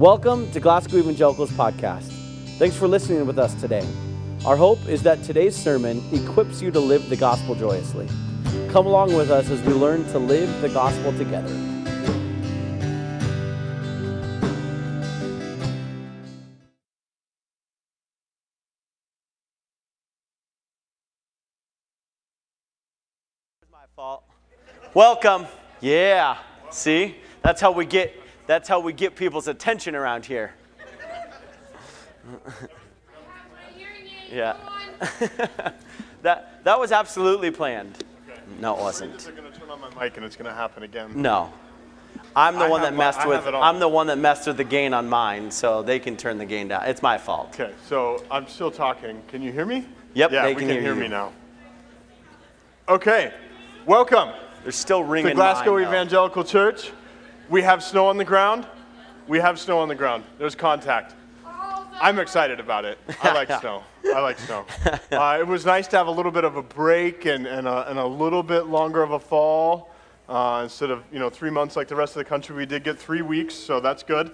Welcome to Glasgow Evangelicals Podcast. Thanks for listening with us today. Our hope is that today's sermon equips you to live the gospel joyously. Come along with us as we learn to live the gospel together. my fault. Welcome. Yeah. See? That's how we get that's how we get people's attention around here. yeah. that that was absolutely planned. No, it wasn't. They're going to turn on my mic and it's going to happen again. No. I'm the I one that messed I with have it on. I'm the one that messed with the gain on mine, so they can turn the gain down. It's my fault. Okay, so I'm still talking. Can you hear me? Yep, Yeah, they we can can hear hear me now. Okay, welcome They're still ringing The Glasgow. Evangelical Church. We have snow on the ground. We have snow on the ground. There's contact. I'm excited about it. I like snow. I like snow. Uh, it was nice to have a little bit of a break and, and, a, and a little bit longer of a fall. Uh, instead of you know three months like the rest of the country, we did get three weeks, so that's good.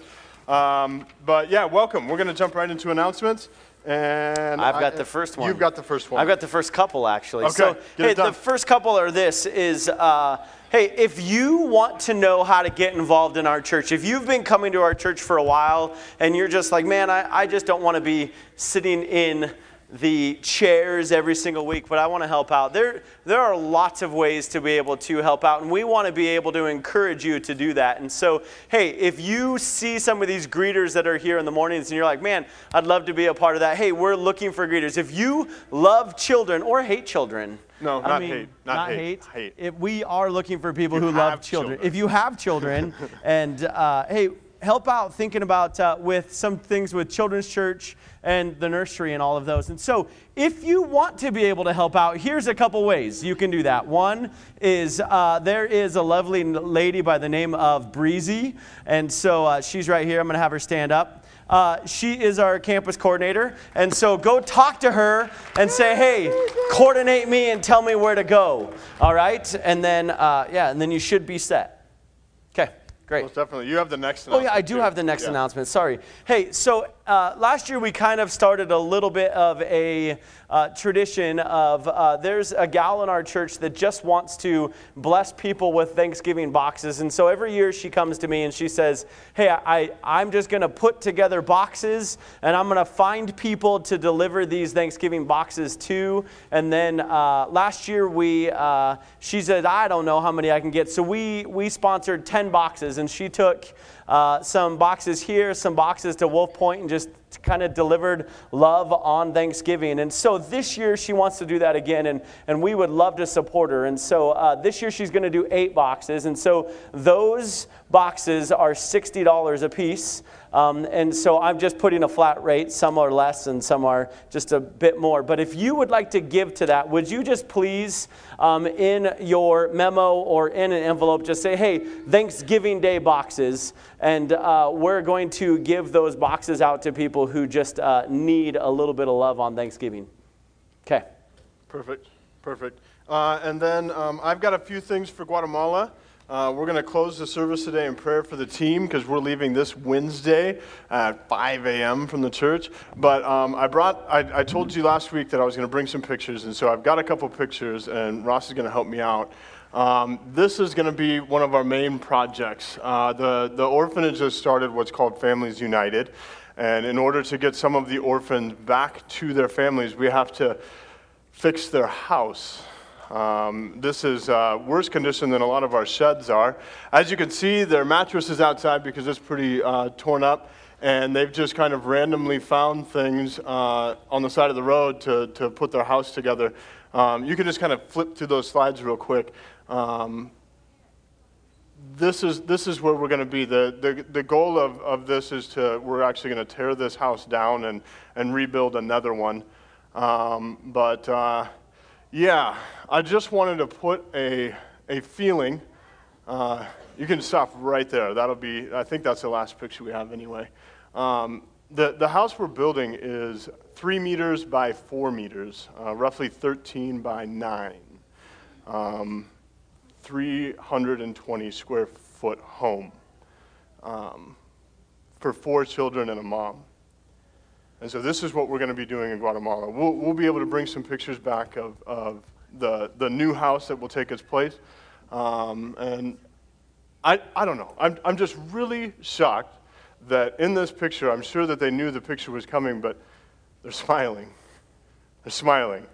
Um, but yeah, welcome. We're going to jump right into announcements. And I've I- got the first one. You've got the first one. I've got the first couple actually. Okay, So, get hey, it done. the first couple are this is uh, hey, if you want to know how to get involved in our church, if you've been coming to our church for a while and you're just like, man, I, I just don't want to be sitting in the chairs every single week, but I want to help out. There, there are lots of ways to be able to help out, and we want to be able to encourage you to do that. And so, hey, if you see some of these greeters that are here in the mornings and you're like, man, I'd love to be a part of that, hey, we're looking for greeters. If you love children or hate children, No, I not mean, hate. Not hate. Hate. If we are looking for people You who love children. children. If you have children, and uh, hey, help out thinking about uh, with some things with Children's Church and the nursery and all of those. And so, if you want to be able to help out, here's a couple ways you can do that. One is uh, there is a lovely lady by the name of Breezy, and so uh, she's right here. I'm going to have her stand up. Uh, she is our campus coordinator. And so go talk to her and say, hey, coordinate me and tell me where to go. All right? And then, uh, yeah, and then you should be set. Great. Most definitely. You have the next. Oh, yeah, I do have the next Yeah. announcement. Sorry. Hey, so uh, last year we kind of started a little bit of a uh, tradition of uh, there's a gal in our church that just wants to bless people with Thanksgiving boxes. And so every year she comes to me and she says, Hey, I, I'm just going to put together boxes and I'm going to find people to deliver these Thanksgiving boxes to. And then uh, last year we, uh, she said, I don't know how many I can get. So we, we sponsored 10 boxes and she took uh, some boxes here, some boxes to Wolf Point, and just kind of delivered love on Thanksgiving. And so this year she wants to do that again, and, and we would love to support her. And so uh, this year she's going to do eight boxes. And so those boxes are $60 a piece. Um, and so I'm just putting a flat rate. Some are less and some are just a bit more. But if you would like to give to that, would you just please, um, in your memo or in an envelope, just say, hey, Thanksgiving Day boxes. And uh, we're going to give those boxes out to people who just uh, need a little bit of love on Thanksgiving. Okay. Perfect, perfect. Uh, and then um, I've got a few things for Guatemala. Uh, we're going to close the service today in prayer for the team because we're leaving this Wednesday at 5 a.m. from the church. But um, I brought, I, I told you last week that I was going to bring some pictures, and so I've got a couple pictures, and Ross is going to help me out. Um, this is going to be one of our main projects. Uh, the, the orphanage has started what's called Families United. And in order to get some of the orphans back to their families, we have to fix their house. Um, this is uh, worse condition than a lot of our sheds are. As you can see, their mattress is outside because it's pretty uh, torn up, and they've just kind of randomly found things uh, on the side of the road to, to put their house together. Um, you can just kind of flip through those slides real quick. Um, this is this is where we're going to be. The, the the goal of, of this is to we're actually going to tear this house down and and rebuild another one. Um, but uh, yeah, I just wanted to put a a feeling. Uh, you can stop right there. That'll be. I think that's the last picture we have anyway. Um, the the house we're building is three meters by four meters, uh, roughly 13 by nine. Um, 320 square foot home. Um, for four children and a mom. And so this is what we're going to be doing in Guatemala. We'll, we'll be able to bring some pictures back of, of the, the new house that will take its place. Um, and I, I don't know. I'm, I'm just really shocked that in this picture, I'm sure that they knew the picture was coming, but they're smiling. They're smiling.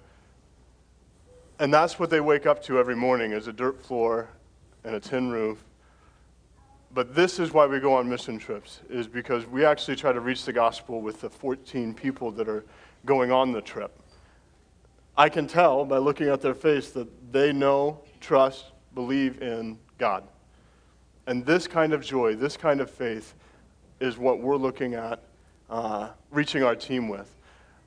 And that's what they wake up to every morning is a dirt floor and a tin roof. But this is why we go on mission trips, is because we actually try to reach the gospel with the 14 people that are going on the trip. I can tell by looking at their face that they know, trust, believe in God. And this kind of joy, this kind of faith, is what we're looking at uh, reaching our team with.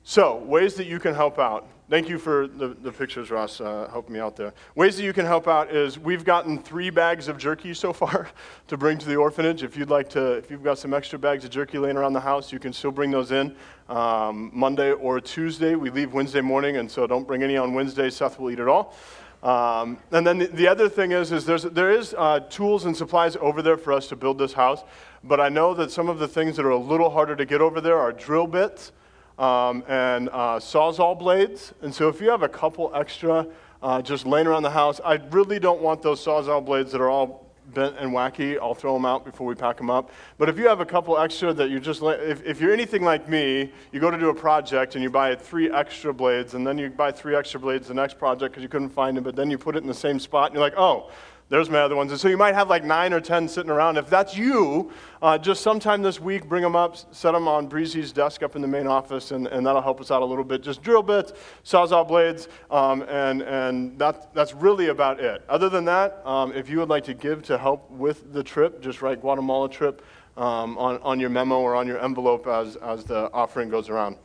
So, ways that you can help out. Thank you for the, the pictures, Ross, uh, helping me out there. Ways that you can help out is we've gotten three bags of jerky so far to bring to the orphanage. If you'd like to, if you've got some extra bags of jerky laying around the house, you can still bring those in um, Monday or Tuesday. We leave Wednesday morning, and so don't bring any on Wednesday. Seth will eat it all. Um, and then the, the, other thing is, is there's, there is uh, tools and supplies over there for us to build this house. But I know that some of the things that are a little harder to get over there are drill bits um, and uh, sawzall blades. And so if you have a couple extra uh, just laying around the house, I really don't want those sawzall blades that are all bent and wacky. I'll throw them out before we pack them up. But if you have a couple extra that you're just, if, if you're anything like me, you go to do a project and you buy three extra blades, and then you buy three extra blades the next project because you couldn't find them, but then you put it in the same spot, and you're like, oh, there's my other ones. And so you might have like nine or ten sitting around. If that's you, uh, just sometime this week, bring them up, set them on Breezy's desk up in the main office, and, and that'll help us out a little bit. Just drill bits, sawzall blades, um, and, and that, that's really about it. Other than that, um, if you would like to give to help with the trip, just write Guatemala trip um, on, on your memo or on your envelope as, as the offering goes around.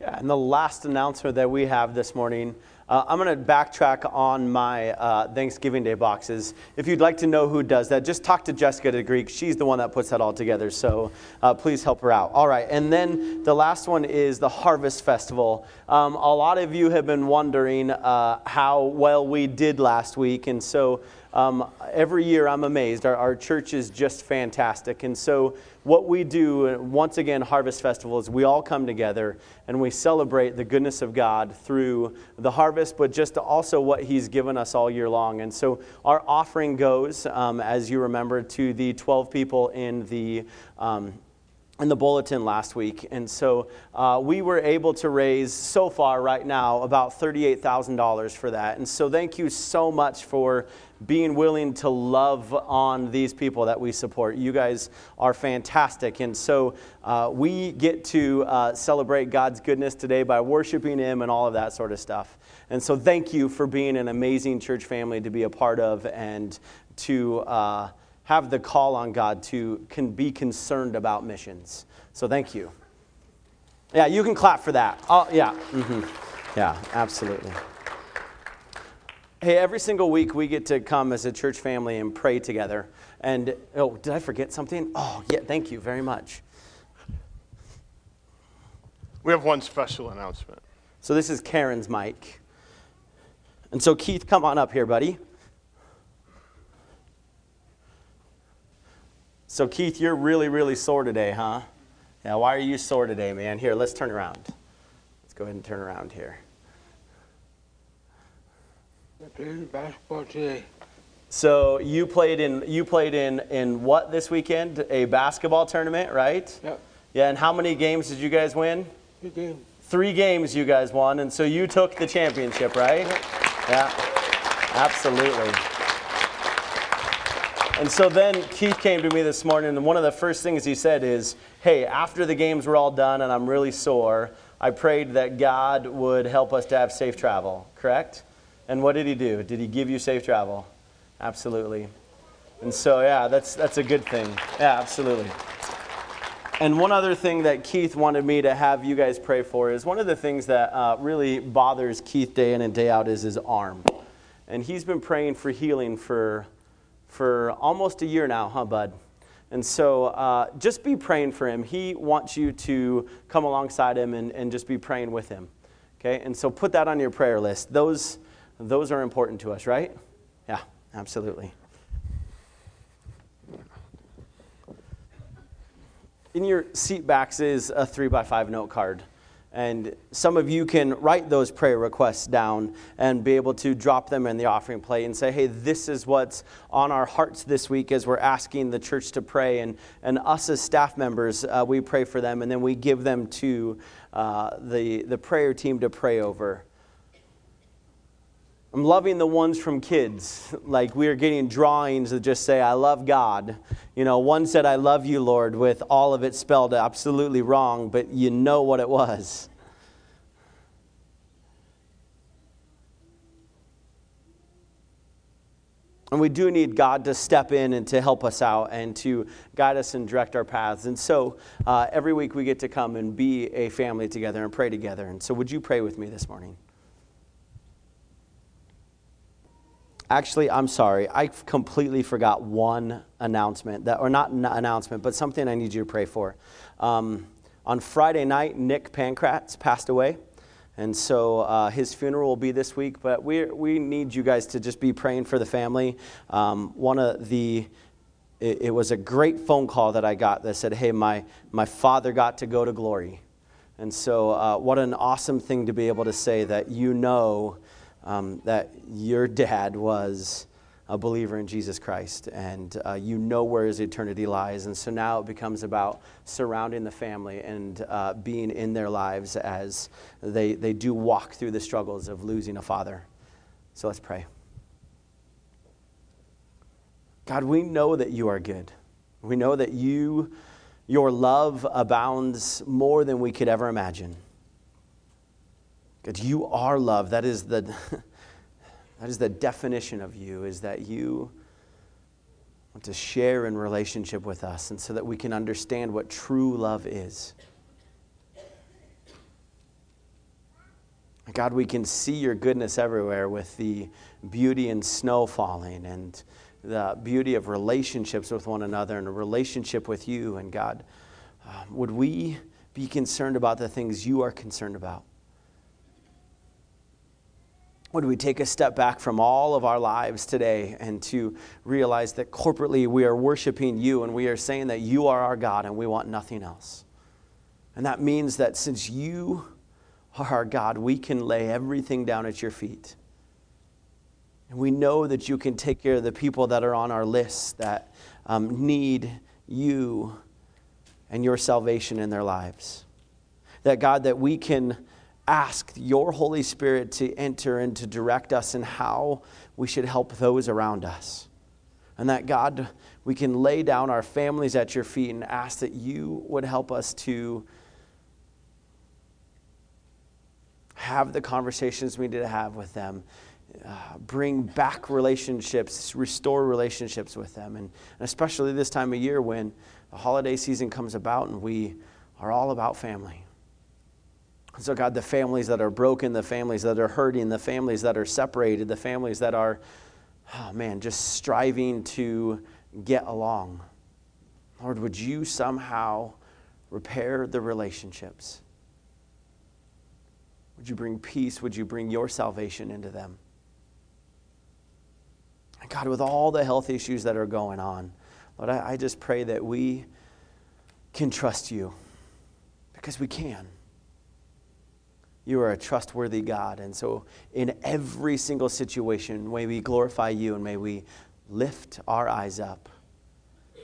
Yeah, and the last announcement that we have this morning uh, I'm going to backtrack on my uh, Thanksgiving Day boxes. If you'd like to know who does that, just talk to Jessica de Greek. She's the one that puts that all together, so uh, please help her out. All right, and then the last one is the Harvest Festival. Um, a lot of you have been wondering uh, how well we did last week, and so um, every year I'm amazed. Our, our church is just fantastic, and so what we do, once again, Harvest Festival, is we all come together and we celebrate the goodness of God through the harvest, but just also what He's given us all year long. And so our offering goes, um, as you remember, to the 12 people in the um, in the bulletin last week. And so uh, we were able to raise so far right now about $38,000 for that. And so thank you so much for being willing to love on these people that we support. You guys are fantastic. And so uh, we get to uh, celebrate God's goodness today by worshiping Him and all of that sort of stuff. And so thank you for being an amazing church family to be a part of and to uh, have the call on God to can be concerned about missions. So thank you. Yeah, you can clap for that. Oh, yeah. Mm-hmm. Yeah, absolutely. Hey, every single week we get to come as a church family and pray together. And, oh, did I forget something? Oh, yeah, thank you very much. We have one special announcement. So this is Karen's mic. And so, Keith, come on up here, buddy. So, Keith, you're really, really sore today, huh? Yeah, why are you sore today, man? Here, let's turn around. Let's go ahead and turn around here. I played basketball today. So you played in you played in in what this weekend? A basketball tournament, right? Yep. Yeah, and how many games did you guys win? Three games. Three games you guys won, and so you took the championship, right? Yep. Yeah, absolutely. And so then Keith came to me this morning, and one of the first things he said is, Hey, after the games were all done and I'm really sore, I prayed that God would help us to have safe travel, correct? And what did he do? Did he give you safe travel? Absolutely. And so, yeah, that's, that's a good thing. Yeah, absolutely. And one other thing that Keith wanted me to have you guys pray for is one of the things that uh, really bothers Keith day in and day out is his arm. And he's been praying for healing for for almost a year now, huh, bud? And so uh, just be praying for him. He wants you to come alongside him and, and just be praying with him. Okay? And so put that on your prayer list. Those, those are important to us, right? Yeah, absolutely. In your seat backs is a three by five note card. And some of you can write those prayer requests down and be able to drop them in the offering plate and say, hey, this is what's on our hearts this week as we're asking the church to pray. And, and us as staff members, uh, we pray for them and then we give them to uh, the, the prayer team to pray over. I'm loving the ones from kids. Like we are getting drawings that just say, I love God. You know, one said, I love you, Lord, with all of it spelled absolutely wrong, but you know what it was. And we do need God to step in and to help us out and to guide us and direct our paths. And so uh, every week we get to come and be a family together and pray together. And so would you pray with me this morning? Actually, I'm sorry. I completely forgot one announcement, that, or not an announcement, but something I need you to pray for. Um, on Friday night, Nick Pankratz passed away. And so uh, his funeral will be this week, but we, we need you guys to just be praying for the family. Um, one of the, it, it, was a great phone call that I got that said, hey, my, my father got to go to glory. And so, uh, what an awesome thing to be able to say that you know um, that your dad was a believer in Jesus Christ and uh, you know where his eternity lies. And so now it becomes about surrounding the family and uh, being in their lives as they, they do walk through the struggles of losing a father. So let's pray. God, we know that you are good. We know that you, your love abounds more than we could ever imagine. God, you are love. That is the, that is the definition of you, is that you want to share in relationship with us, and so that we can understand what true love is. God, we can see your goodness everywhere with the beauty and snow falling and the beauty of relationships with one another and a relationship with you. And God, uh, would we be concerned about the things you are concerned about? Would we take a step back from all of our lives today and to realize that corporately we are worshiping you and we are saying that you are our God and we want nothing else? And that means that since you are our God, we can lay everything down at your feet. And we know that you can take care of the people that are on our list that um, need you and your salvation in their lives. That God, that we can ask your Holy Spirit to enter and to direct us in how we should help those around us. And that, God, we can lay down our families at your feet and ask that you would help us to have the conversations we need to have with them, uh, bring back relationships, restore relationships with them. And, and especially this time of year when the holiday season comes about and we are all about family. So, God, the families that are broken, the families that are hurting, the families that are separated, the families that are, oh man, just striving to get along. Lord, would you somehow repair the relationships? Would you bring peace? Would you bring your salvation into them? And God, with all the health issues that are going on, Lord, I, I just pray that we can trust you because we can. You are a trustworthy God. And so, in every single situation, may we glorify you and may we lift our eyes up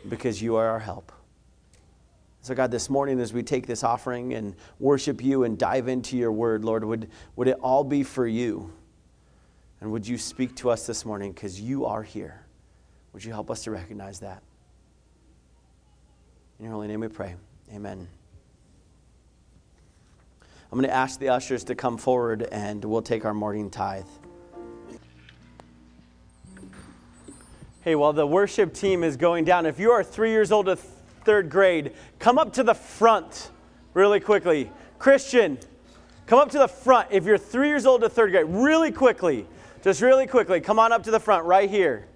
because you are our help. So, God, this morning as we take this offering and worship you and dive into your word, Lord, would, would it all be for you? And would you speak to us this morning because you are here? Would you help us to recognize that? In your holy name we pray. Amen. I'm going to ask the ushers to come forward and we'll take our morning tithe. Hey, while the worship team is going down, if you are three years old to third grade, come up to the front really quickly. Christian, come up to the front. If you're three years old to third grade, really quickly, just really quickly, come on up to the front right here.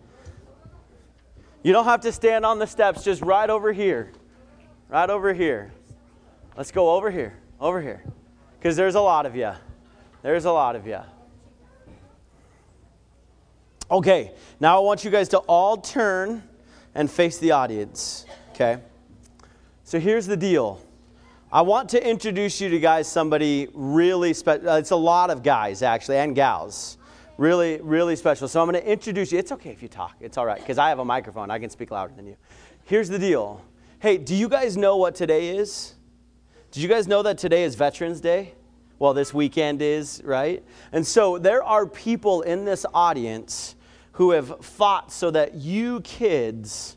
You don't have to stand on the steps, just right over here. Right over here. Let's go over here, over here because there's a lot of you. There's a lot of you. Okay, now I want you guys to all turn and face the audience, okay? So here's the deal. I want to introduce you to guys somebody really special. Uh, it's a lot of guys actually and gals. Really, really special. So I'm going to introduce you. It's okay if you talk. It's all right because I have a microphone. I can speak louder than you. Here's the deal. Hey, do you guys know what today is? Did you guys know that today is Veterans Day? Well, this weekend is, right? And so there are people in this audience who have fought so that you kids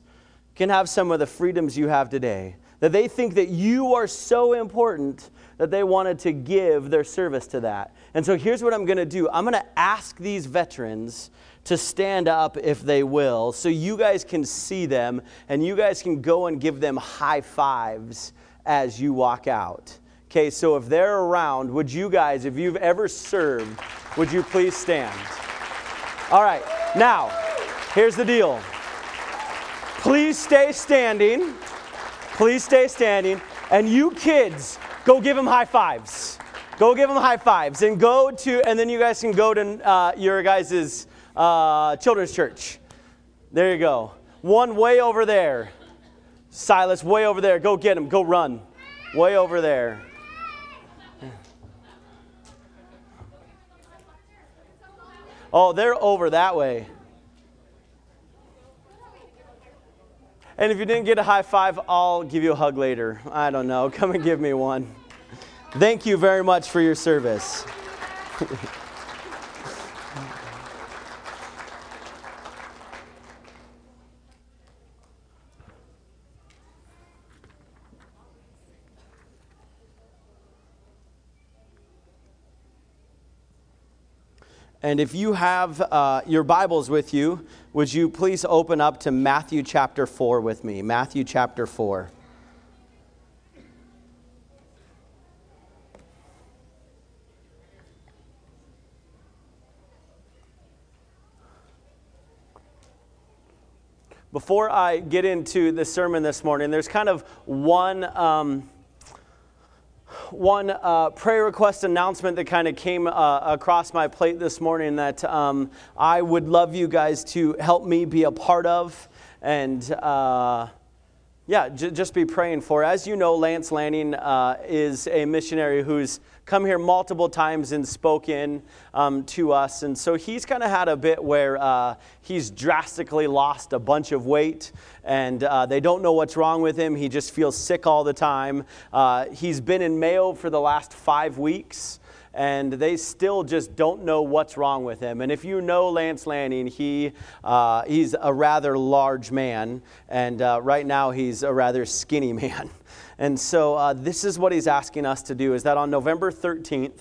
can have some of the freedoms you have today. That they think that you are so important that they wanted to give their service to that. And so here's what I'm going to do I'm going to ask these veterans to stand up if they will, so you guys can see them and you guys can go and give them high fives as you walk out. Okay, so if they're around, would you guys, if you've ever served, would you please stand? All right, now, here's the deal. Please stay standing. Please stay standing. And you kids, go give them high fives. Go give them high fives and go to, and then you guys can go to uh, your guys' uh, children's church. There you go. One way over there. Silas, way over there. Go get him. Go run. Way over there. Oh, they're over that way. And if you didn't get a high five, I'll give you a hug later. I don't know. Come and give me one. Thank you very much for your service. And if you have uh, your Bibles with you, would you please open up to Matthew chapter 4 with me? Matthew chapter 4. Before I get into the sermon this morning, there's kind of one. Um, one uh, prayer request announcement that kind of came uh, across my plate this morning that um, I would love you guys to help me be a part of. And uh, yeah, j- just be praying for. As you know, Lance Lanning uh, is a missionary who's come here multiple times and spoken um, to us. And so he's kind of had a bit where uh, he's drastically lost a bunch of weight and uh, they don't know what's wrong with him. He just feels sick all the time. Uh, he's been in Mayo for the last five weeks and they still just don't know what's wrong with him. And if you know Lance Lanning, he, uh, he's a rather large man, and uh, right now he's a rather skinny man. And so uh, this is what he's asking us to do is that on November 13th,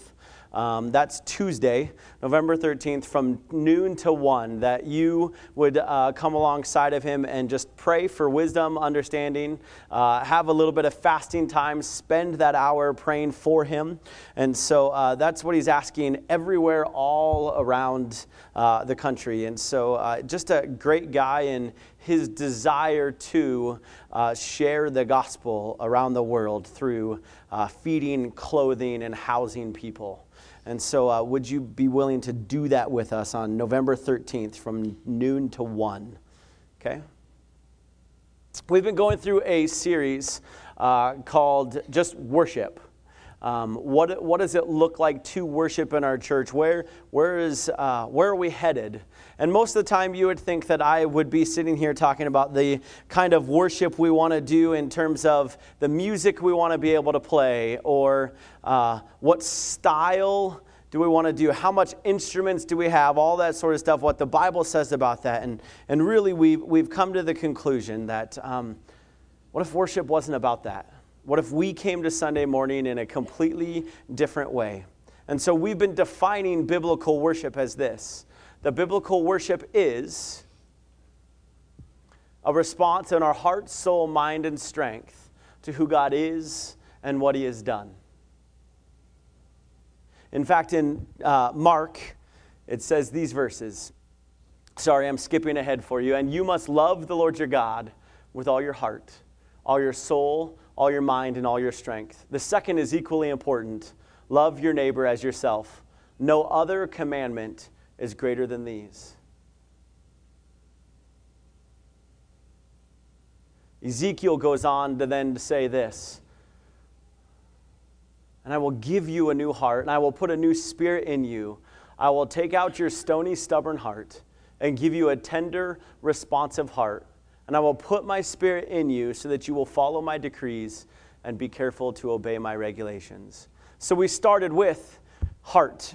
um, that's Tuesday, November 13th, from noon to 1, that you would uh, come alongside of him and just pray for wisdom, understanding, uh, have a little bit of fasting time, spend that hour praying for him. And so uh, that's what he's asking everywhere, all around uh, the country. And so uh, just a great guy and his desire to uh, share the gospel around the world through feeding, clothing, and housing people. And so, uh, would you be willing to do that with us on November 13th from noon to 1? Okay? We've been going through a series uh, called Just Worship. Um, what, what does it look like to worship in our church? Where, where, is, uh, where are we headed? And most of the time, you would think that I would be sitting here talking about the kind of worship we want to do in terms of the music we want to be able to play, or uh, what style do we want to do? How much instruments do we have? All that sort of stuff, what the Bible says about that. And, and really, we've, we've come to the conclusion that um, what if worship wasn't about that? What if we came to Sunday morning in a completely different way? And so we've been defining biblical worship as this the biblical worship is a response in our heart, soul, mind, and strength to who God is and what He has done. In fact, in uh, Mark, it says these verses. Sorry, I'm skipping ahead for you. And you must love the Lord your God with all your heart, all your soul, all your mind, and all your strength. The second is equally important love your neighbor as yourself. No other commandment is greater than these. Ezekiel goes on to then say this And I will give you a new heart, and I will put a new spirit in you. I will take out your stony, stubborn heart and give you a tender, responsive heart. And I will put my spirit in you so that you will follow my decrees and be careful to obey my regulations. So we started with heart.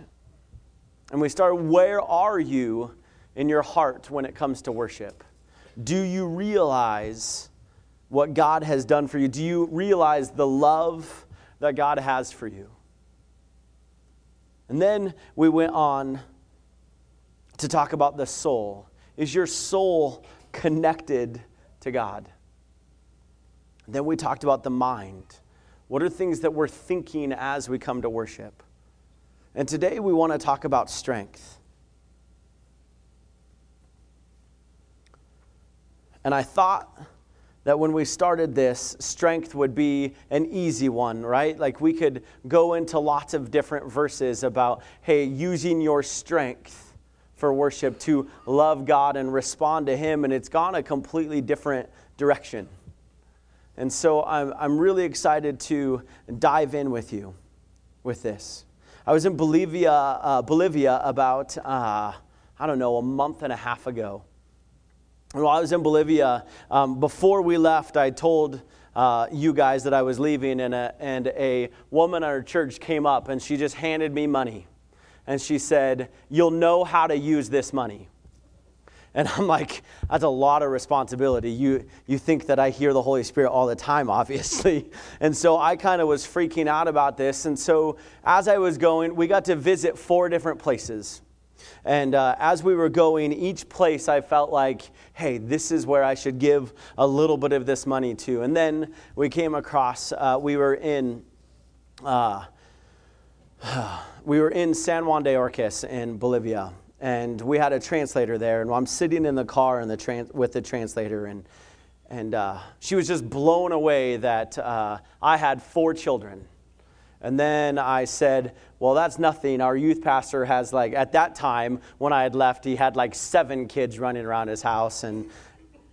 And we started, where are you in your heart when it comes to worship? Do you realize what God has done for you? Do you realize the love that God has for you? And then we went on to talk about the soul. Is your soul connected to God? Then we talked about the mind. What are things that we're thinking as we come to worship? And today we want to talk about strength. And I thought that when we started this, strength would be an easy one, right? Like we could go into lots of different verses about, hey, using your strength for worship to love God and respond to Him, and it's gone a completely different direction. And so I'm, I'm really excited to dive in with you with this. I was in Bolivia, uh, Bolivia about, uh, I don't know, a month and a half ago. And While I was in Bolivia, um, before we left, I told uh, you guys that I was leaving, and a, and a woman at our church came up and she just handed me money. And she said, You'll know how to use this money. And I'm like, that's a lot of responsibility. You, you think that I hear the Holy Spirit all the time, obviously. And so I kind of was freaking out about this. And so as I was going, we got to visit four different places. And uh, as we were going, each place I felt like, hey, this is where I should give a little bit of this money to. And then we came across, uh, we were in. Uh, we were in San Juan de Orcas in Bolivia, and we had a translator there. And I'm sitting in the car in the trans- with the translator, and, and uh, she was just blown away that uh, I had four children. And then I said, Well, that's nothing. Our youth pastor has, like, at that time when I had left, he had like seven kids running around his house and,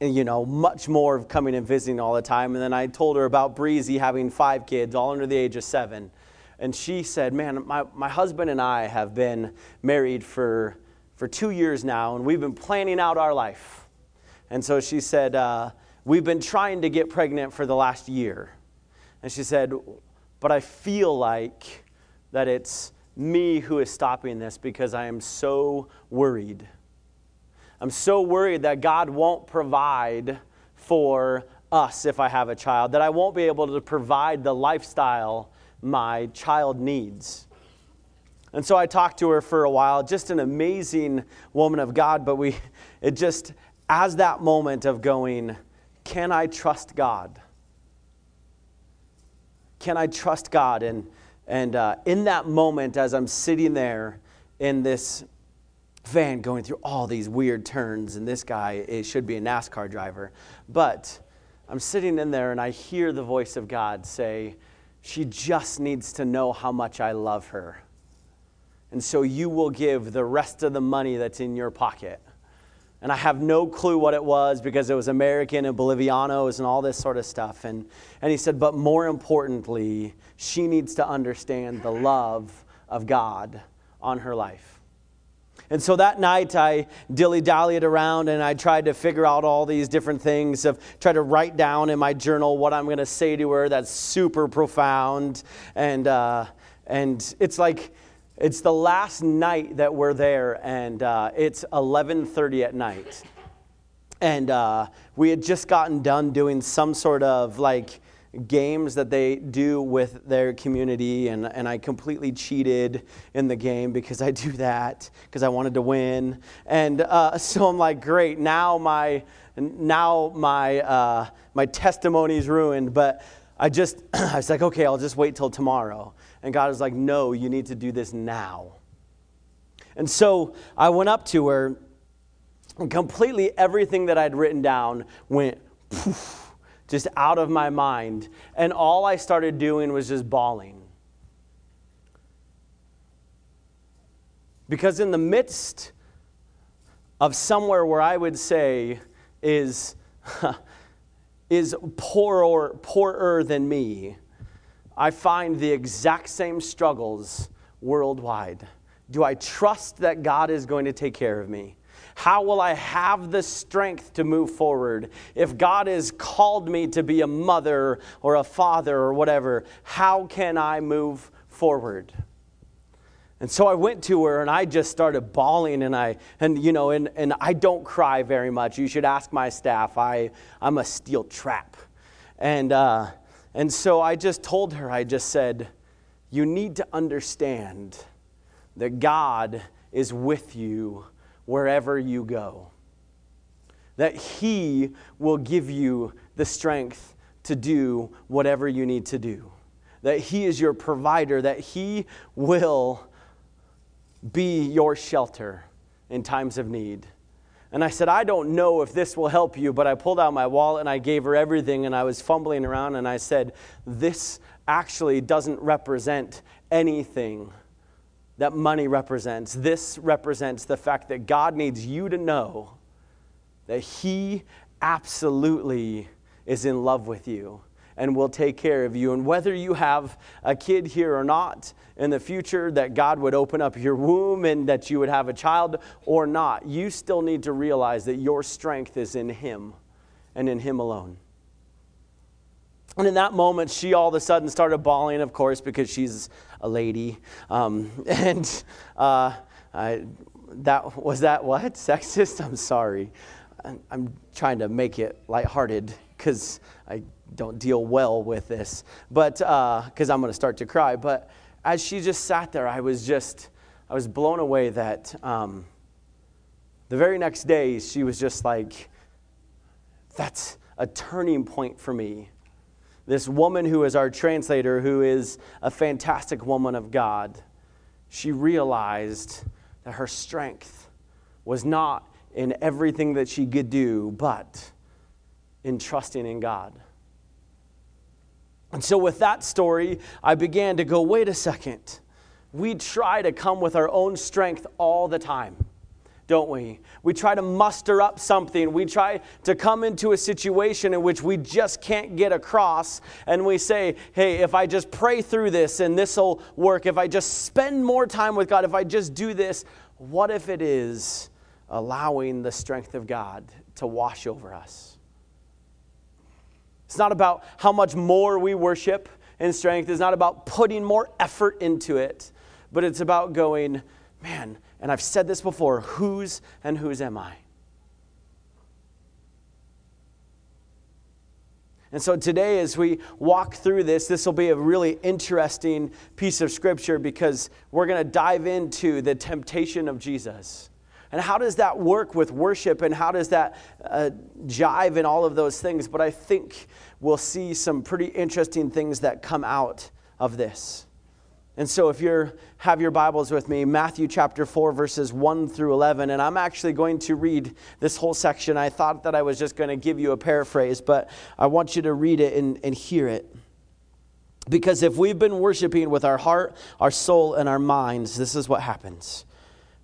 and, you know, much more coming and visiting all the time. And then I told her about Breezy having five kids, all under the age of seven. And she said, Man, my, my husband and I have been married for, for two years now, and we've been planning out our life. And so she said, uh, We've been trying to get pregnant for the last year. And she said, but I feel like that it's me who is stopping this because I am so worried. I'm so worried that God won't provide for us if I have a child, that I won't be able to provide the lifestyle my child needs. And so I talked to her for a while, just an amazing woman of God, but we, it just, as that moment of going, can I trust God? can I trust God? And, and uh, in that moment, as I'm sitting there in this van going through all these weird turns, and this guy it should be a NASCAR driver, but I'm sitting in there and I hear the voice of God say, She just needs to know how much I love her. And so you will give the rest of the money that's in your pocket and I have no clue what it was because it was American and Bolivianos and all this sort of stuff. And, and he said, but more importantly, she needs to understand the love of God on her life. And so that night, I dilly dallied around and I tried to figure out all these different things, of try to write down in my journal what I'm going to say to her that's super profound. And, uh, and it's like, it's the last night that we're there, and uh, it's 11:30 at night, and uh, we had just gotten done doing some sort of like games that they do with their community, and, and I completely cheated in the game because I do that because I wanted to win, and uh, so I'm like, great, now my now my uh, my testimony is ruined, but I just I was like, okay, I'll just wait till tomorrow. And God was like, No, you need to do this now. And so I went up to her, and completely everything that I'd written down went poof, just out of my mind. And all I started doing was just bawling. Because in the midst of somewhere where I would say is is poorer, poorer than me, I find the exact same struggles worldwide. Do I trust that God is going to take care of me? How will I have the strength to move forward? If God has called me to be a mother or a father or whatever, how can I move forward? And so I went to her and I just started bawling and I and you know and, and I don't cry very much. You should ask my staff. I I'm a steel trap. And uh, and so I just told her, I just said, you need to understand that God is with you wherever you go. That He will give you the strength to do whatever you need to do. That He is your provider, that He will be your shelter in times of need. And I said, I don't know if this will help you, but I pulled out my wallet and I gave her everything and I was fumbling around and I said, This actually doesn't represent anything that money represents. This represents the fact that God needs you to know that He absolutely is in love with you and will take care of you. And whether you have a kid here or not in the future, that God would open up your womb and that you would have a child or not, you still need to realize that your strength is in Him and in Him alone. And in that moment, she all of a sudden started bawling, of course, because she's a lady. Um, and uh, I, that was that what sexist? I'm sorry. I'm trying to make it lighthearted because I don't deal well with this, but because uh, I'm going to start to cry. But as she just sat there, I was just, I was blown away that um, the very next day she was just like, that's a turning point for me. This woman who is our translator, who is a fantastic woman of God, she realized that her strength was not in everything that she could do, but in trusting in God. And so, with that story, I began to go wait a second. We try to come with our own strength all the time, don't we? We try to muster up something. We try to come into a situation in which we just can't get across. And we say, hey, if I just pray through this and this will work, if I just spend more time with God, if I just do this, what if it is allowing the strength of God to wash over us? It's not about how much more we worship in strength. It's not about putting more effort into it, but it's about going, man, and I've said this before whose and whose am I? And so today, as we walk through this, this will be a really interesting piece of scripture because we're going to dive into the temptation of Jesus. And how does that work with worship and how does that uh, jive in all of those things? But I think we'll see some pretty interesting things that come out of this. And so, if you have your Bibles with me, Matthew chapter 4, verses 1 through 11, and I'm actually going to read this whole section. I thought that I was just going to give you a paraphrase, but I want you to read it and, and hear it. Because if we've been worshiping with our heart, our soul, and our minds, this is what happens.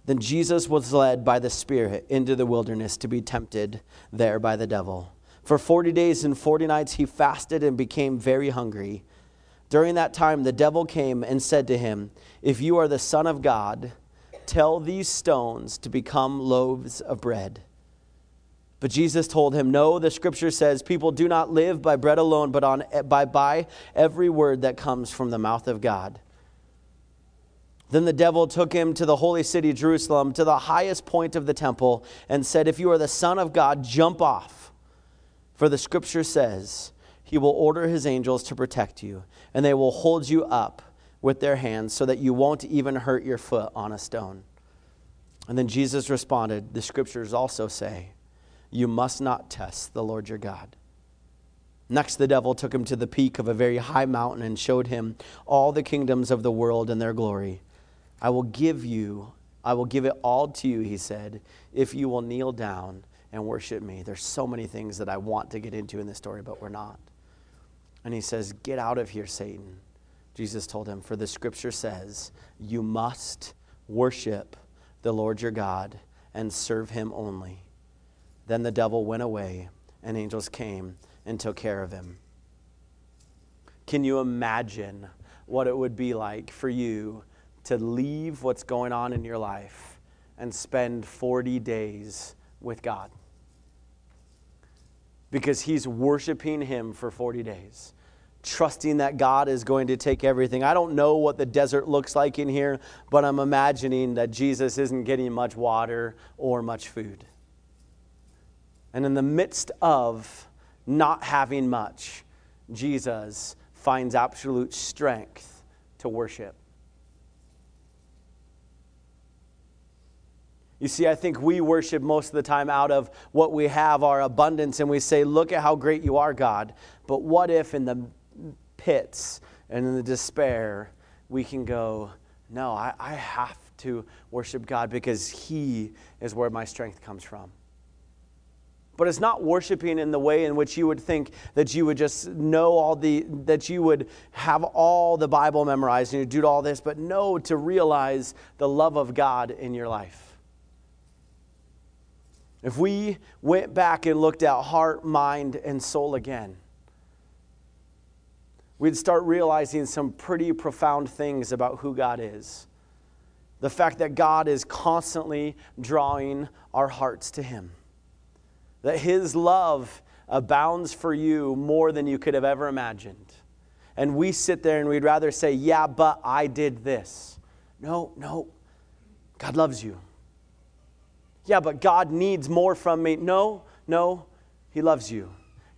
Then Jesus was led by the Spirit into the wilderness to be tempted there by the devil. For 40 days and 40 nights he fasted and became very hungry. During that time, the devil came and said to him, If you are the Son of God, tell these stones to become loaves of bread. But Jesus told him, No, the scripture says, People do not live by bread alone, but on, by, by every word that comes from the mouth of God. Then the devil took him to the holy city, Jerusalem, to the highest point of the temple, and said, If you are the Son of God, jump off. For the scripture says, He will order His angels to protect you, and they will hold you up with their hands so that you won't even hurt your foot on a stone. And then Jesus responded, The scriptures also say, You must not test the Lord your God. Next, the devil took him to the peak of a very high mountain and showed him all the kingdoms of the world and their glory. I will give you, I will give it all to you, he said, if you will kneel down and worship me. There's so many things that I want to get into in this story, but we're not. And he says, Get out of here, Satan. Jesus told him, For the scripture says, You must worship the Lord your God and serve him only. Then the devil went away, and angels came and took care of him. Can you imagine what it would be like for you to leave what's going on in your life and spend 40 days with God? Because he's worshiping him for 40 days trusting that God is going to take everything. I don't know what the desert looks like in here, but I'm imagining that Jesus isn't getting much water or much food. And in the midst of not having much, Jesus finds absolute strength to worship. You see, I think we worship most of the time out of what we have, our abundance, and we say, Look at how great you are, God. But what if in the pits and in the despair, we can go, No, I, I have to worship God because He is where my strength comes from. But it's not worshiping in the way in which you would think that you would just know all the, that you would have all the Bible memorized and you do all this, but no, to realize the love of God in your life. If we went back and looked at heart, mind, and soul again, we'd start realizing some pretty profound things about who God is. The fact that God is constantly drawing our hearts to Him, that His love abounds for you more than you could have ever imagined. And we sit there and we'd rather say, Yeah, but I did this. No, no. God loves you. Yeah, but God needs more from me. No, no. He loves you.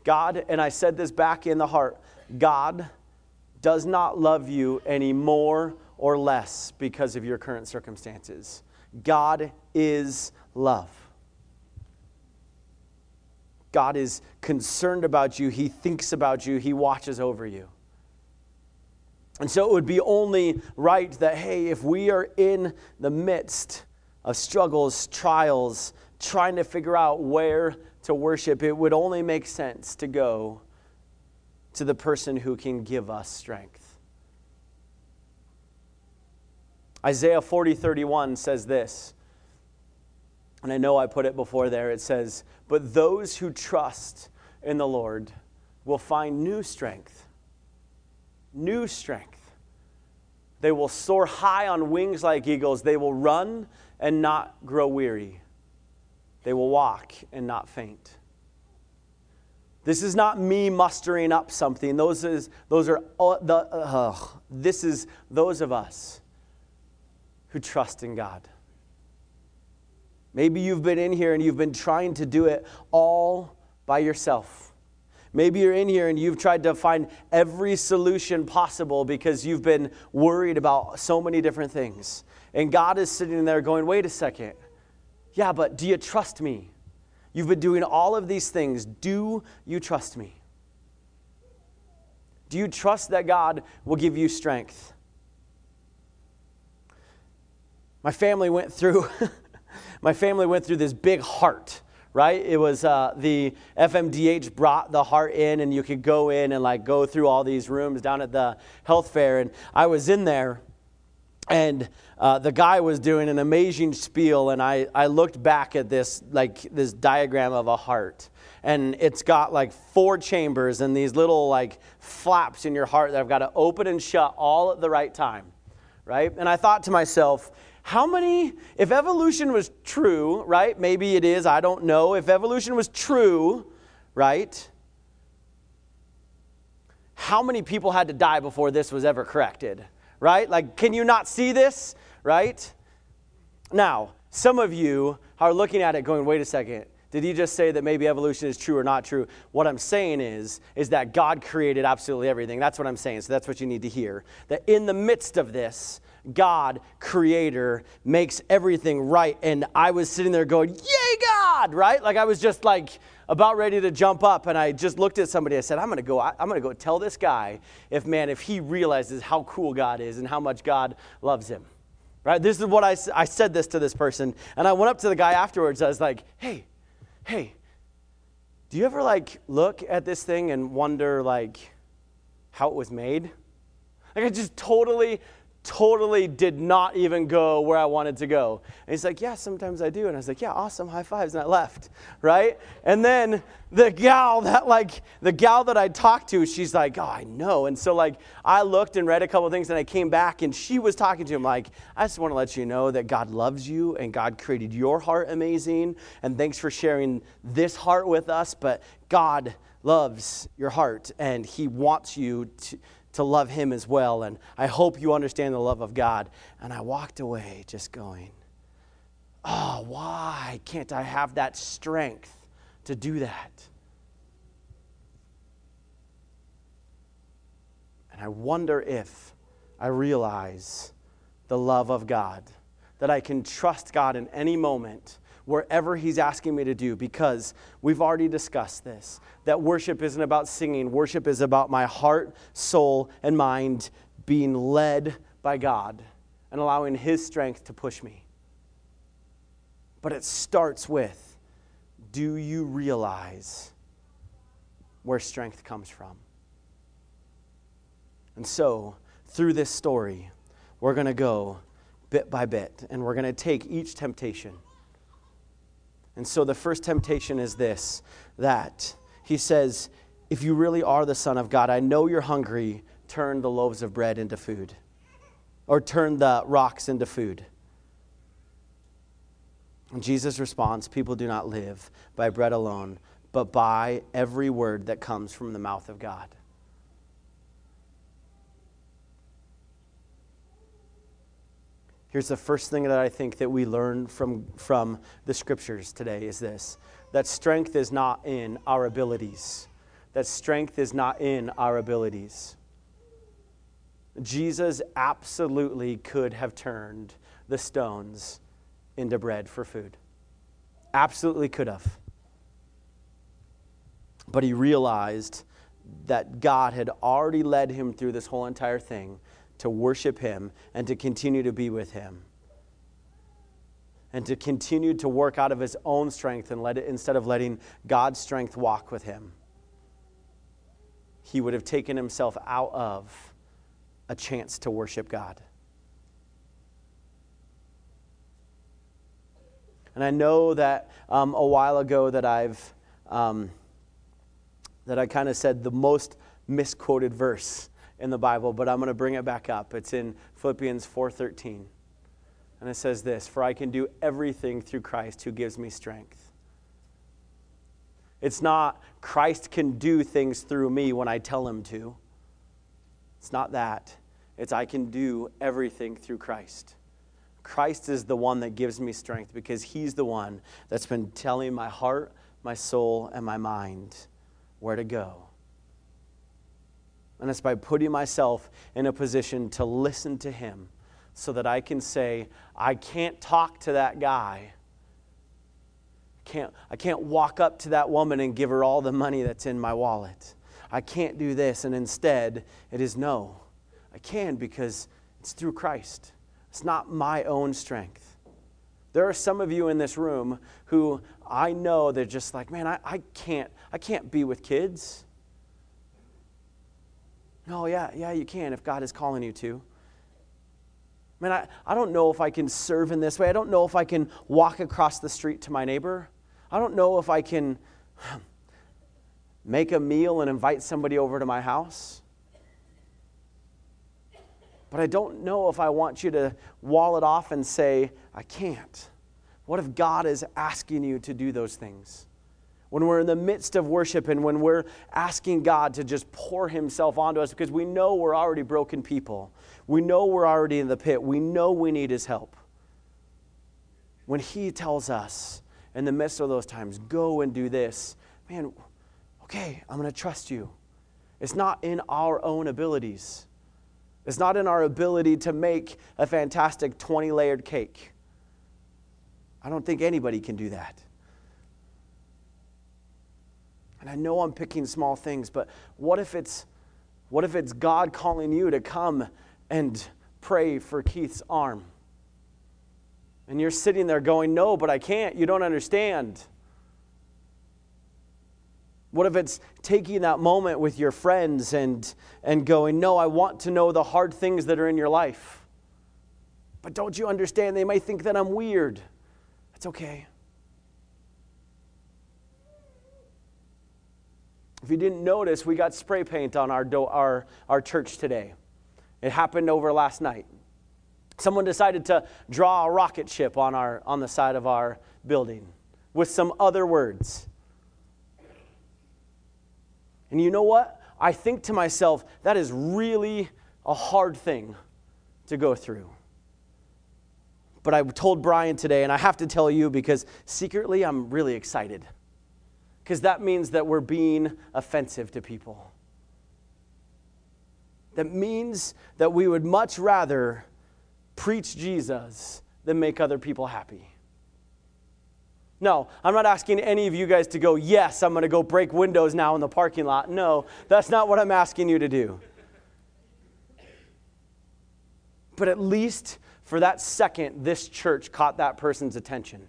God, and I said this back in the heart God does not love you any more or less because of your current circumstances. God is love. God is concerned about you. He thinks about you. He watches over you. And so it would be only right that, hey, if we are in the midst of struggles, trials, trying to figure out where to worship, it would only make sense to go to the person who can give us strength. Isaiah 40 31 says this, and I know I put it before there. It says, But those who trust in the Lord will find new strength. New strength. They will soar high on wings like eagles. They will run and not grow weary. They will walk and not faint. This is not me mustering up something. Those is those are the uh, this is those of us who trust in God. Maybe you've been in here and you've been trying to do it all by yourself. Maybe you're in here and you've tried to find every solution possible because you've been worried about so many different things. And God is sitting there going, wait a second. Yeah, but do you trust me? You've been doing all of these things. Do you trust me? Do you trust that God will give you strength? My family went through my family went through this big heart, right? It was uh, the FMDH brought the heart in, and you could go in and like go through all these rooms down at the health fair. And I was in there, and uh, the guy was doing an amazing spiel and I, I looked back at this like this diagram of a heart. And it's got like four chambers and these little like flaps in your heart that i've got to open and shut all at the right time right? And i thought to myself how many if evolution was true right? Maybe it is i don't know. If evolution was true right how many people had to die before this was ever corrected right? Like, can you not see this, right? Now, some of you are looking at it going, wait a second. Did he just say that maybe evolution is true or not true? What I'm saying is, is that God created absolutely everything. That's what I'm saying. So that's what you need to hear. That in the midst of this, God, creator, makes everything right. And I was sitting there going, Yay, God, right? Like I was just like about ready to jump up. And I just looked at somebody. I said, I'm going to go, I'm going to go tell this guy if, man, if he realizes how cool God is and how much God loves him. Right? This is what I, I said this to this person. And I went up to the guy afterwards. I was like, hey, hey, do you ever like look at this thing and wonder like how it was made? Like I just totally totally did not even go where I wanted to go. And he's like, Yeah, sometimes I do. And I was like, Yeah, awesome, high fives. And I left, right? And then the gal that, like, the gal that I talked to, she's like, Oh, I know. And so, like, I looked and read a couple things and I came back and she was talking to him, like, I just want to let you know that God loves you and God created your heart amazing. And thanks for sharing this heart with us. But God loves your heart and he wants you to to love Him as well. And I hope you understand the love of God. And I walked away just going, Oh, why can't I have that strength to do that? And I wonder if I realize the love of God, that I can trust God in any moment wherever He's asking me to do because we've already discussed this that worship isn't about singing, worship is about my heart, soul, and mind being led by God and allowing His strength to push me. But it starts with do you realize where strength comes from? And so, through this story, we're going to go bit by bit and we're going to take each temptation and so the first temptation is this that he says, If you really are the Son of God, I know you're hungry, turn the loaves of bread into food, or turn the rocks into food. And Jesus responds, People do not live by bread alone, but by every word that comes from the mouth of God. Here's the first thing that I think that we learn from, from the scriptures today is this that strength is not in our abilities. That strength is not in our abilities. Jesus absolutely could have turned the stones into bread for food. Absolutely could have. But he realized that God had already led him through this whole entire thing to worship Him and to continue to be with Him. And to continue to work out of his own strength and let it, instead of letting God's strength walk with him, he would have taken himself out of a chance to worship God. And I know that um, a while ago that I've um, that I kind of said the most misquoted verse in the Bible, but I'm going to bring it back up. It's in Philippians 4:13. And it says this, "For I can do everything through Christ who gives me strength." It's not Christ can do things through me when I tell him to. It's not that. It's I can do everything through Christ. Christ is the one that gives me strength because he's the one that's been telling my heart, my soul, and my mind where to go. And it's by putting myself in a position to listen to Him so that I can say, I can't talk to that guy. Can't, I can't walk up to that woman and give her all the money that's in my wallet. I can't do this. And instead, it is no. I can because it's through Christ. It's not my own strength. There are some of you in this room who I know they're just like, man, I, I can't, I can't be with kids. No, yeah, yeah, you can if God is calling you to. Man, I, I don't know if I can serve in this way. I don't know if I can walk across the street to my neighbor. I don't know if I can make a meal and invite somebody over to my house. But I don't know if I want you to wall it off and say, I can't. What if God is asking you to do those things? When we're in the midst of worship and when we're asking God to just pour Himself onto us because we know we're already broken people. We know we're already in the pit. We know we need His help. When He tells us in the midst of those times, go and do this, man, okay, I'm going to trust you. It's not in our own abilities, it's not in our ability to make a fantastic 20 layered cake. I don't think anybody can do that. And I know I'm picking small things, but what if it's what if it's God calling you to come and pray for Keith's arm? And you're sitting there going, "No, but I can't. You don't understand." What if it's taking that moment with your friends and, and going, No, I want to know the hard things that are in your life. But don't you understand? They might think that I'm weird. That's okay. If you didn't notice, we got spray paint on our, do- our, our church today. It happened over last night. Someone decided to draw a rocket ship on, our, on the side of our building with some other words. And you know what? I think to myself, that is really a hard thing to go through. But I told Brian today, and I have to tell you because secretly I'm really excited. Because that means that we're being offensive to people. That means that we would much rather preach Jesus than make other people happy. No, I'm not asking any of you guys to go, yes, I'm going to go break windows now in the parking lot. No, that's not what I'm asking you to do. But at least for that second, this church caught that person's attention.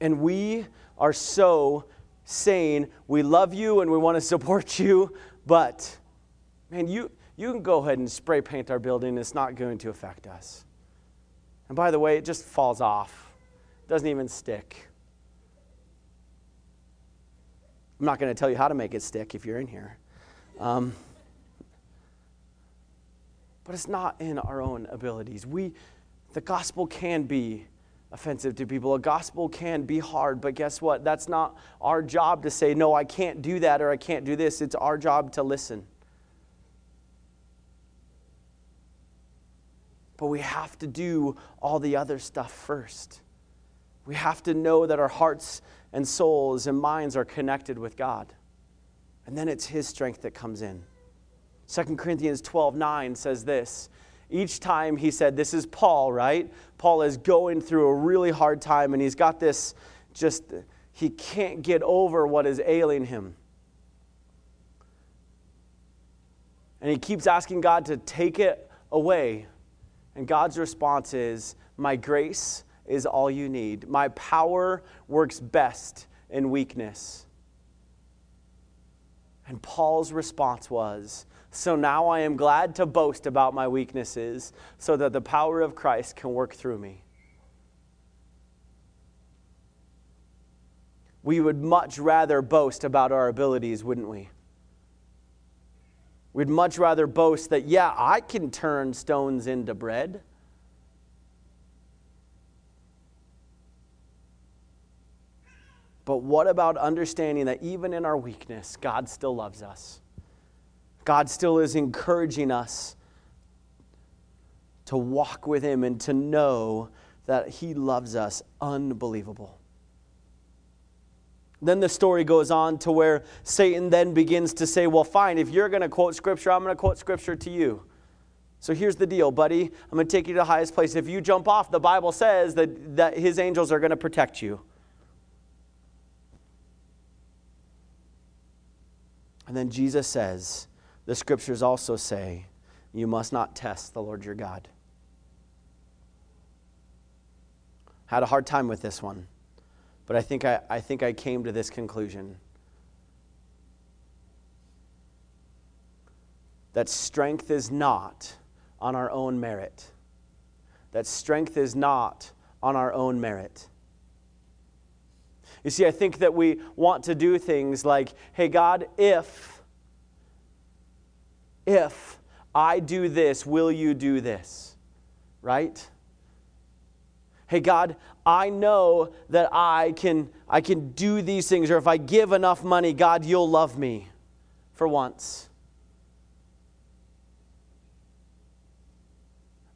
And we are so saying, we love you and we want to support you, but man, you, you can go ahead and spray paint our building, it's not going to affect us. And by the way, it just falls off, it doesn't even stick. I'm not going to tell you how to make it stick if you're in here. Um, but it's not in our own abilities. We, the gospel can be offensive to people. A gospel can be hard, but guess what? That's not our job to say, no, I can't do that or I can't do this. It's our job to listen. But we have to do all the other stuff first. We have to know that our hearts and souls and minds are connected with God. And then it's His strength that comes in. 2 Corinthians 12 9 says this. Each time he said, This is Paul, right? Paul is going through a really hard time and he's got this just, he can't get over what is ailing him. And he keeps asking God to take it away. And God's response is, My grace is all you need. My power works best in weakness. And Paul's response was, So now I am glad to boast about my weaknesses, so that the power of Christ can work through me. We would much rather boast about our abilities, wouldn't we? We'd much rather boast that, yeah, I can turn stones into bread. But what about understanding that even in our weakness, God still loves us? God still is encouraging us to walk with Him and to know that He loves us. Unbelievable. Then the story goes on to where Satan then begins to say, Well, fine, if you're going to quote scripture, I'm going to quote scripture to you. So here's the deal, buddy. I'm going to take you to the highest place. If you jump off, the Bible says that, that his angels are going to protect you. And then Jesus says, the scriptures also say, you must not test the Lord your God. Had a hard time with this one, but I think I, I think I came to this conclusion. That strength is not on our own merit. That strength is not on our own merit. You see, I think that we want to do things like, hey, God, if, if I do this, will you do this? Right? Hey, God, I know that I can, I can do these things, or if I give enough money, God, you'll love me for once.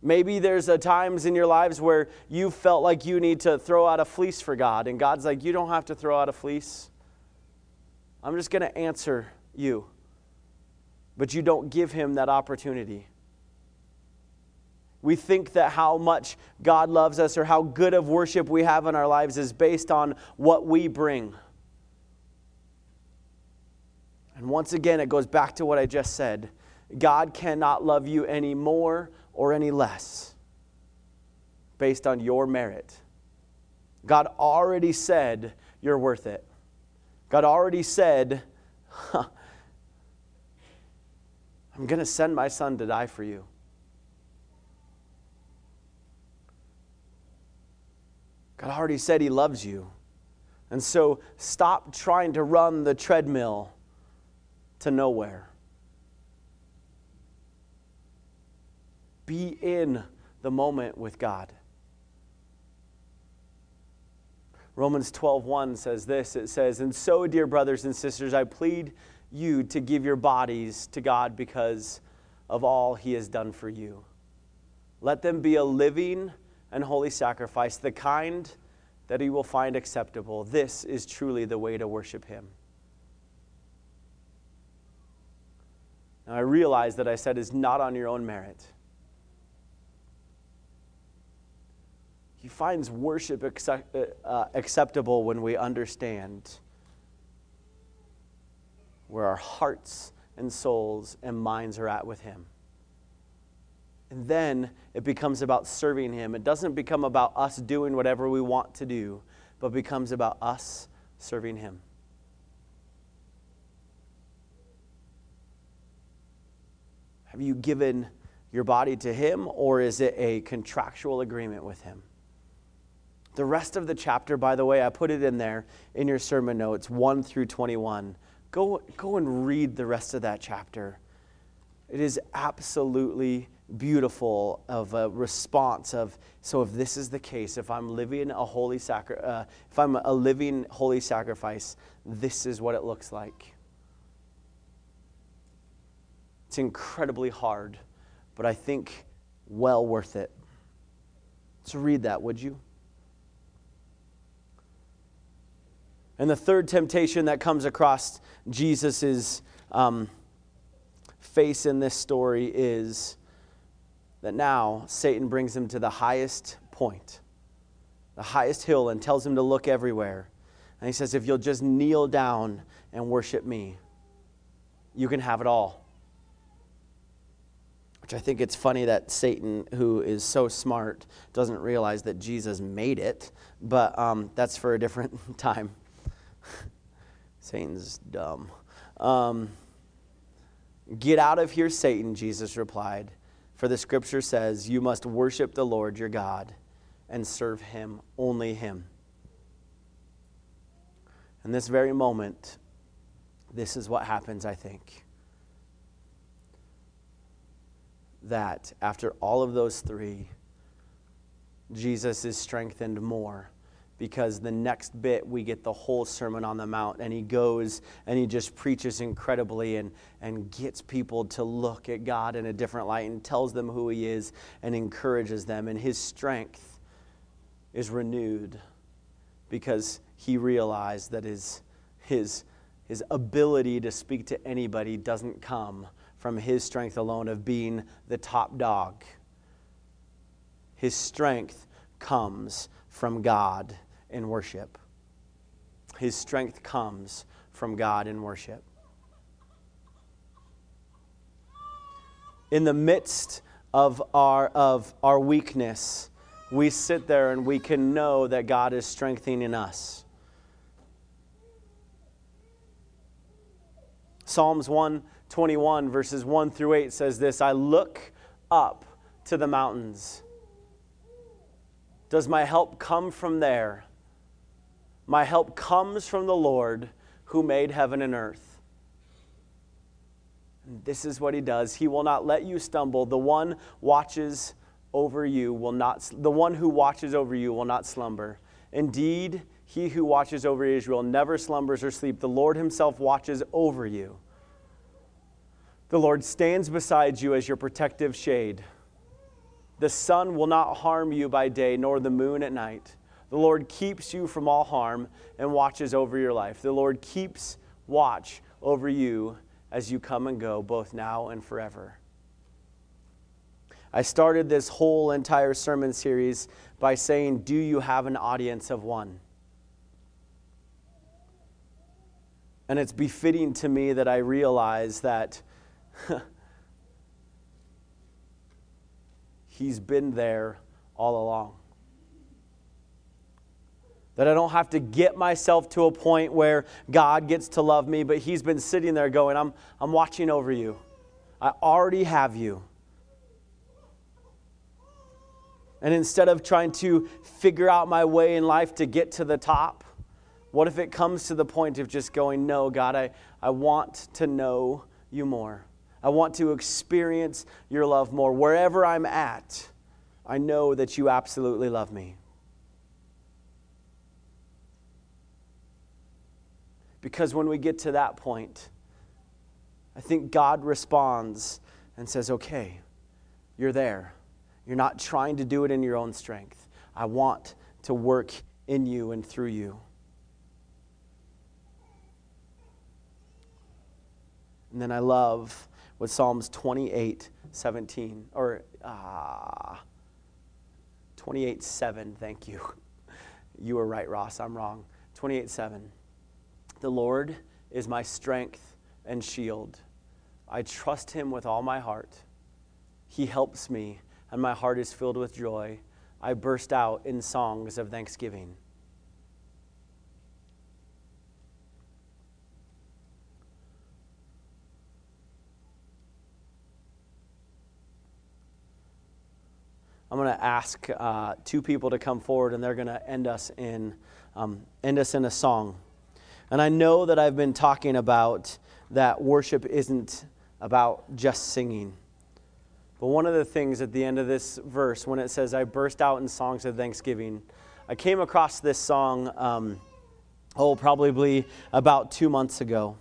Maybe there's a times in your lives where you felt like you need to throw out a fleece for God, and God's like, You don't have to throw out a fleece. I'm just going to answer you. But you don't give him that opportunity. We think that how much God loves us or how good of worship we have in our lives is based on what we bring. And once again, it goes back to what I just said God cannot love you any more or any less based on your merit. God already said you're worth it. God already said, huh, I'm going to send my son to die for you. God already said he loves you. And so stop trying to run the treadmill to nowhere. Be in the moment with God. Romans 12:1 says this it says and so dear brothers and sisters I plead you to give your bodies to God because of all he has done for you. Let them be a living and holy sacrifice the kind that he will find acceptable. This is truly the way to worship him. Now, I realize that I said is not on your own merit. He finds worship accept, uh, acceptable when we understand where our hearts and souls and minds are at with Him. And then it becomes about serving Him. It doesn't become about us doing whatever we want to do, but becomes about us serving Him. Have you given your body to Him, or is it a contractual agreement with Him? The rest of the chapter, by the way, I put it in there in your sermon notes, 1 through 21. Go, go and read the rest of that chapter. It is absolutely beautiful of a response of so if this is the case if i'm living a holy sacri- uh, if i'm a living holy sacrifice this is what it looks like. It's incredibly hard but i think well worth it. So read that would you? And the third temptation that comes across jesus' um, face in this story is that now Satan brings him to the highest point, the highest hill, and tells him to look everywhere. And he says, If you'll just kneel down and worship me, you can have it all. Which I think it's funny that Satan, who is so smart, doesn't realize that Jesus made it, but um, that's for a different time. Satan's dumb. Um, Get out of here, Satan, Jesus replied. For the scripture says, You must worship the Lord your God and serve him, only him. In this very moment, this is what happens, I think. That after all of those three, Jesus is strengthened more because the next bit we get the whole Sermon on the Mount, and he goes and he just preaches incredibly and, and gets people to look at God in a different light and tells them who he is and encourages them. And his strength is renewed because he realized that his, his, his ability to speak to anybody doesn't come from his strength alone of being the top dog. His strength comes from God in worship. His strength comes from God in worship. In the midst of our, of our weakness, we sit there and we can know that God is strengthening us. Psalms 121, verses 1 through 8 says this I look up to the mountains. Does my help come from there? My help comes from the Lord who made heaven and earth. And this is what he does. He will not let you stumble. The one watches over you will not the one who watches over you will not slumber. Indeed, he who watches over Israel never slumbers or sleep. The Lord himself watches over you. The Lord stands beside you as your protective shade. The sun will not harm you by day, nor the moon at night. The Lord keeps you from all harm and watches over your life. The Lord keeps watch over you as you come and go, both now and forever. I started this whole entire sermon series by saying, Do you have an audience of one? And it's befitting to me that I realize that He's been there all along. That I don't have to get myself to a point where God gets to love me, but He's been sitting there going, I'm, I'm watching over you. I already have you. And instead of trying to figure out my way in life to get to the top, what if it comes to the point of just going, No, God, I, I want to know you more. I want to experience your love more. Wherever I'm at, I know that you absolutely love me. Because when we get to that point, I think God responds and says, Okay, you're there. You're not trying to do it in your own strength. I want to work in you and through you. And then I love what Psalms 28 17, or ah, uh, 28 7, thank you. You were right, Ross, I'm wrong. 28 7. The Lord is my strength and shield. I trust him with all my heart. He helps me, and my heart is filled with joy. I burst out in songs of thanksgiving. I'm going to ask uh, two people to come forward, and they're going to end us in um, end us in a song. And I know that I've been talking about that worship isn't about just singing. But one of the things at the end of this verse, when it says, I burst out in songs of thanksgiving, I came across this song, um, oh, probably about two months ago.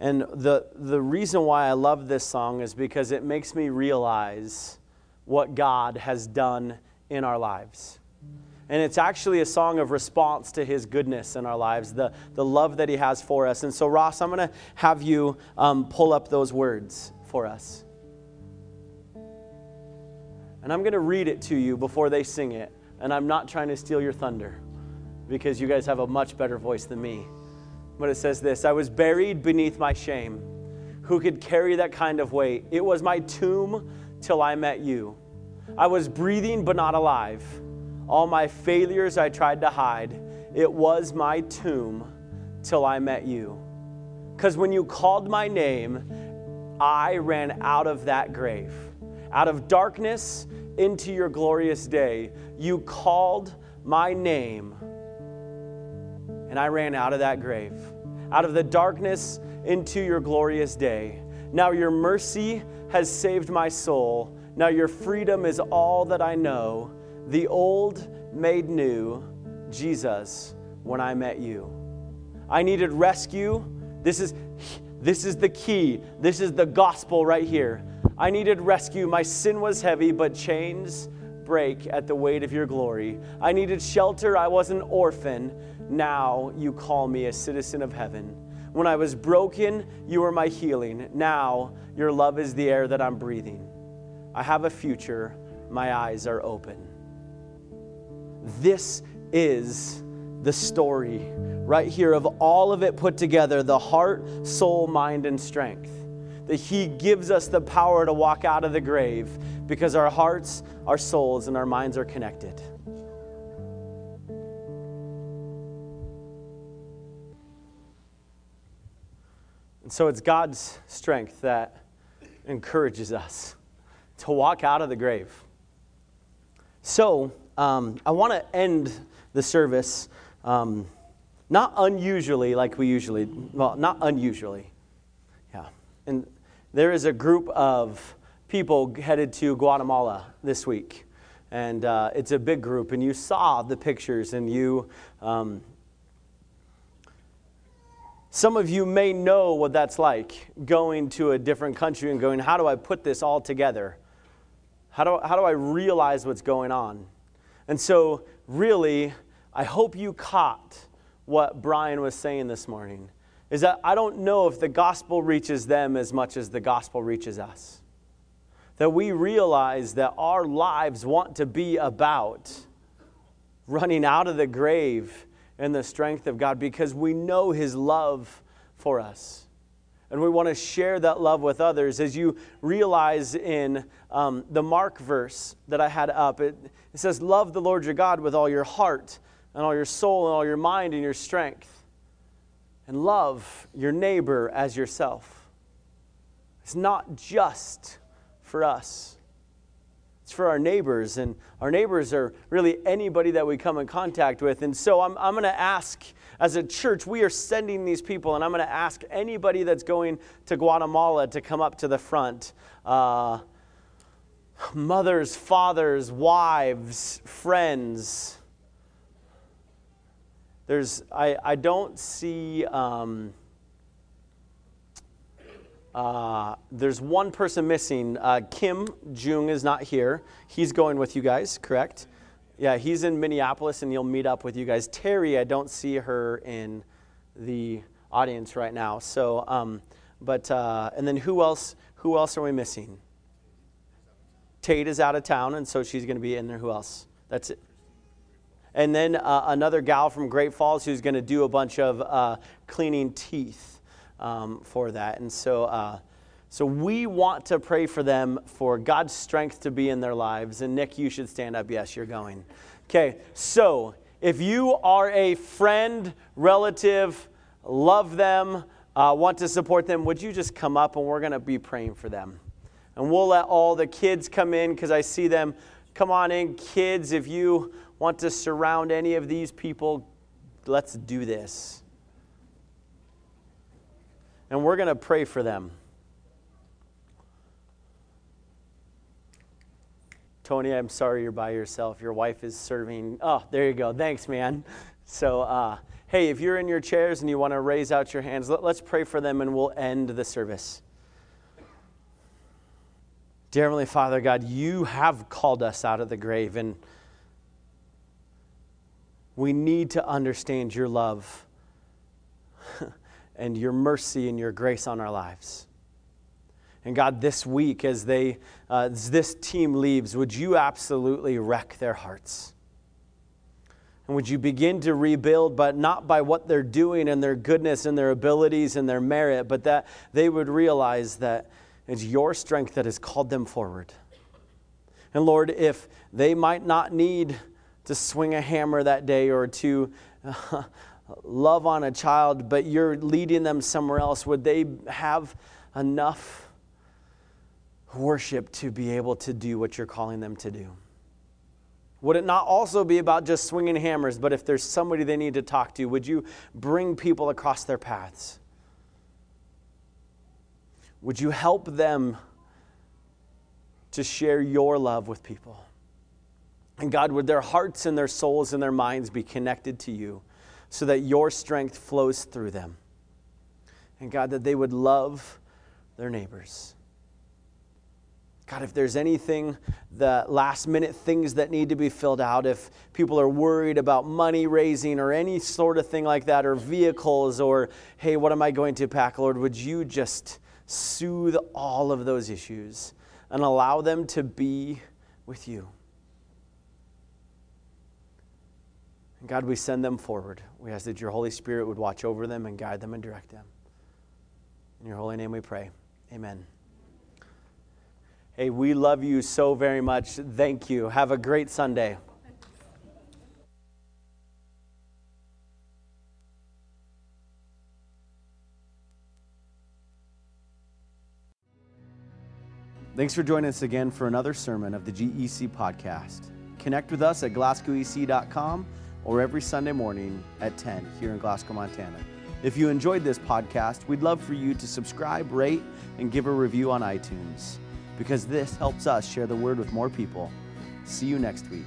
And the, the reason why I love this song is because it makes me realize what God has done in our lives. And it's actually a song of response to his goodness in our lives, the, the love that he has for us. And so, Ross, I'm going to have you um, pull up those words for us. And I'm going to read it to you before they sing it. And I'm not trying to steal your thunder because you guys have a much better voice than me. But it says this I was buried beneath my shame. Who could carry that kind of weight? It was my tomb till I met you. I was breathing but not alive. All my failures I tried to hide. It was my tomb till I met you. Because when you called my name, I ran out of that grave. Out of darkness into your glorious day, you called my name and I ran out of that grave, out of the darkness into your glorious day. Now your mercy has saved my soul. Now your freedom is all that I know. The old made new, Jesus, when I met you. I needed rescue. This is, this is the key. This is the gospel right here. I needed rescue. My sin was heavy, but chains break at the weight of your glory. I needed shelter. I was an orphan. Now you call me a citizen of heaven. When I was broken, you were my healing. Now your love is the air that I'm breathing. I have a future. My eyes are open. This is the story right here of all of it put together the heart, soul, mind, and strength. That He gives us the power to walk out of the grave because our hearts, our souls, and our minds are connected. And so it's God's strength that encourages us to walk out of the grave. So um, I want to end the service um, not unusually like we usually, well, not unusually. Yeah. And there is a group of people headed to Guatemala this week. And uh, it's a big group, and you saw the pictures, and you um, some of you may know what that's like going to a different country and going, How do I put this all together? How do, how do I realize what's going on? And so, really, I hope you caught what Brian was saying this morning is that I don't know if the gospel reaches them as much as the gospel reaches us. That we realize that our lives want to be about running out of the grave in the strength of God because we know His love for us. And we want to share that love with others. As you realize in um, the Mark verse that I had up, it, it says, Love the Lord your God with all your heart and all your soul and all your mind and your strength. And love your neighbor as yourself. It's not just for us. It's for our neighbors, and our neighbors are really anybody that we come in contact with. And so I'm, I'm going to ask, as a church, we are sending these people, and I'm going to ask anybody that's going to Guatemala to come up to the front. Uh, mothers, fathers, wives, friends. There's, I, I don't see. Um, uh, there's one person missing. Uh, Kim Jung is not here. He's going with you guys, correct? Yeah, he's in Minneapolis and he'll meet up with you guys. Terry, I don't see her in the audience right now. So, um, but uh, and then who else? Who else are we missing? Tate is out of town, and so she's going to be in there. Who else? That's it. And then uh, another gal from Great Falls who's going to do a bunch of uh, cleaning teeth um, for that. And so, uh, so we want to pray for them for God's strength to be in their lives. And Nick, you should stand up. Yes, you're going. Okay, so if you are a friend, relative, love them, uh, want to support them, would you just come up and we're going to be praying for them? And we'll let all the kids come in because I see them. Come on in, kids. If you want to surround any of these people, let's do this and we're going to pray for them. Tony, I'm sorry you're by yourself. Your wife is serving. Oh, there you go. Thanks, man. So, uh, hey, if you're in your chairs and you want to raise out your hands, let, us pray for them and we'll end the service. Dear Heavenly Father, God, you have called us out of the grave, and we need to understand your love. and your mercy and your grace on our lives. And God, this week, as they, uh, as this team leaves, would you absolutely wreck their hearts? And would you begin to rebuild, but not by what they're doing and their goodness and their abilities and their merit, but that they would realize that it's your strength that has called them forward. And Lord, if they might not need to swing a hammer that day or to uh, love on a child, but you're leading them somewhere else, would they have enough worship to be able to do what you're calling them to do? Would it not also be about just swinging hammers, but if there's somebody they need to talk to, would you bring people across their paths? Would you help them to share your love with people? And God, would their hearts and their souls and their minds be connected to you? so that your strength flows through them. And God, that they would love their neighbors. God, if there's anything, the last minute things that need to be filled out, if people are worried about money raising or any sort of thing like that, or vehicles, or hey, what am I going to pack, Lord, would you just soothe all of those issues and allow them to be with you? And God, we send them forward. We ask that your Holy Spirit would watch over them and guide them and direct them. In your holy name we pray. Amen. Hey, we love you so very much. Thank you. Have a great Sunday. Thanks for joining us again for another sermon of the GEC podcast. Connect with us at glasgowec.com or every Sunday morning at 10 here in Glasgow, Montana. If you enjoyed this podcast, we'd love for you to subscribe, rate, and give a review on iTunes because this helps us share the word with more people. See you next week.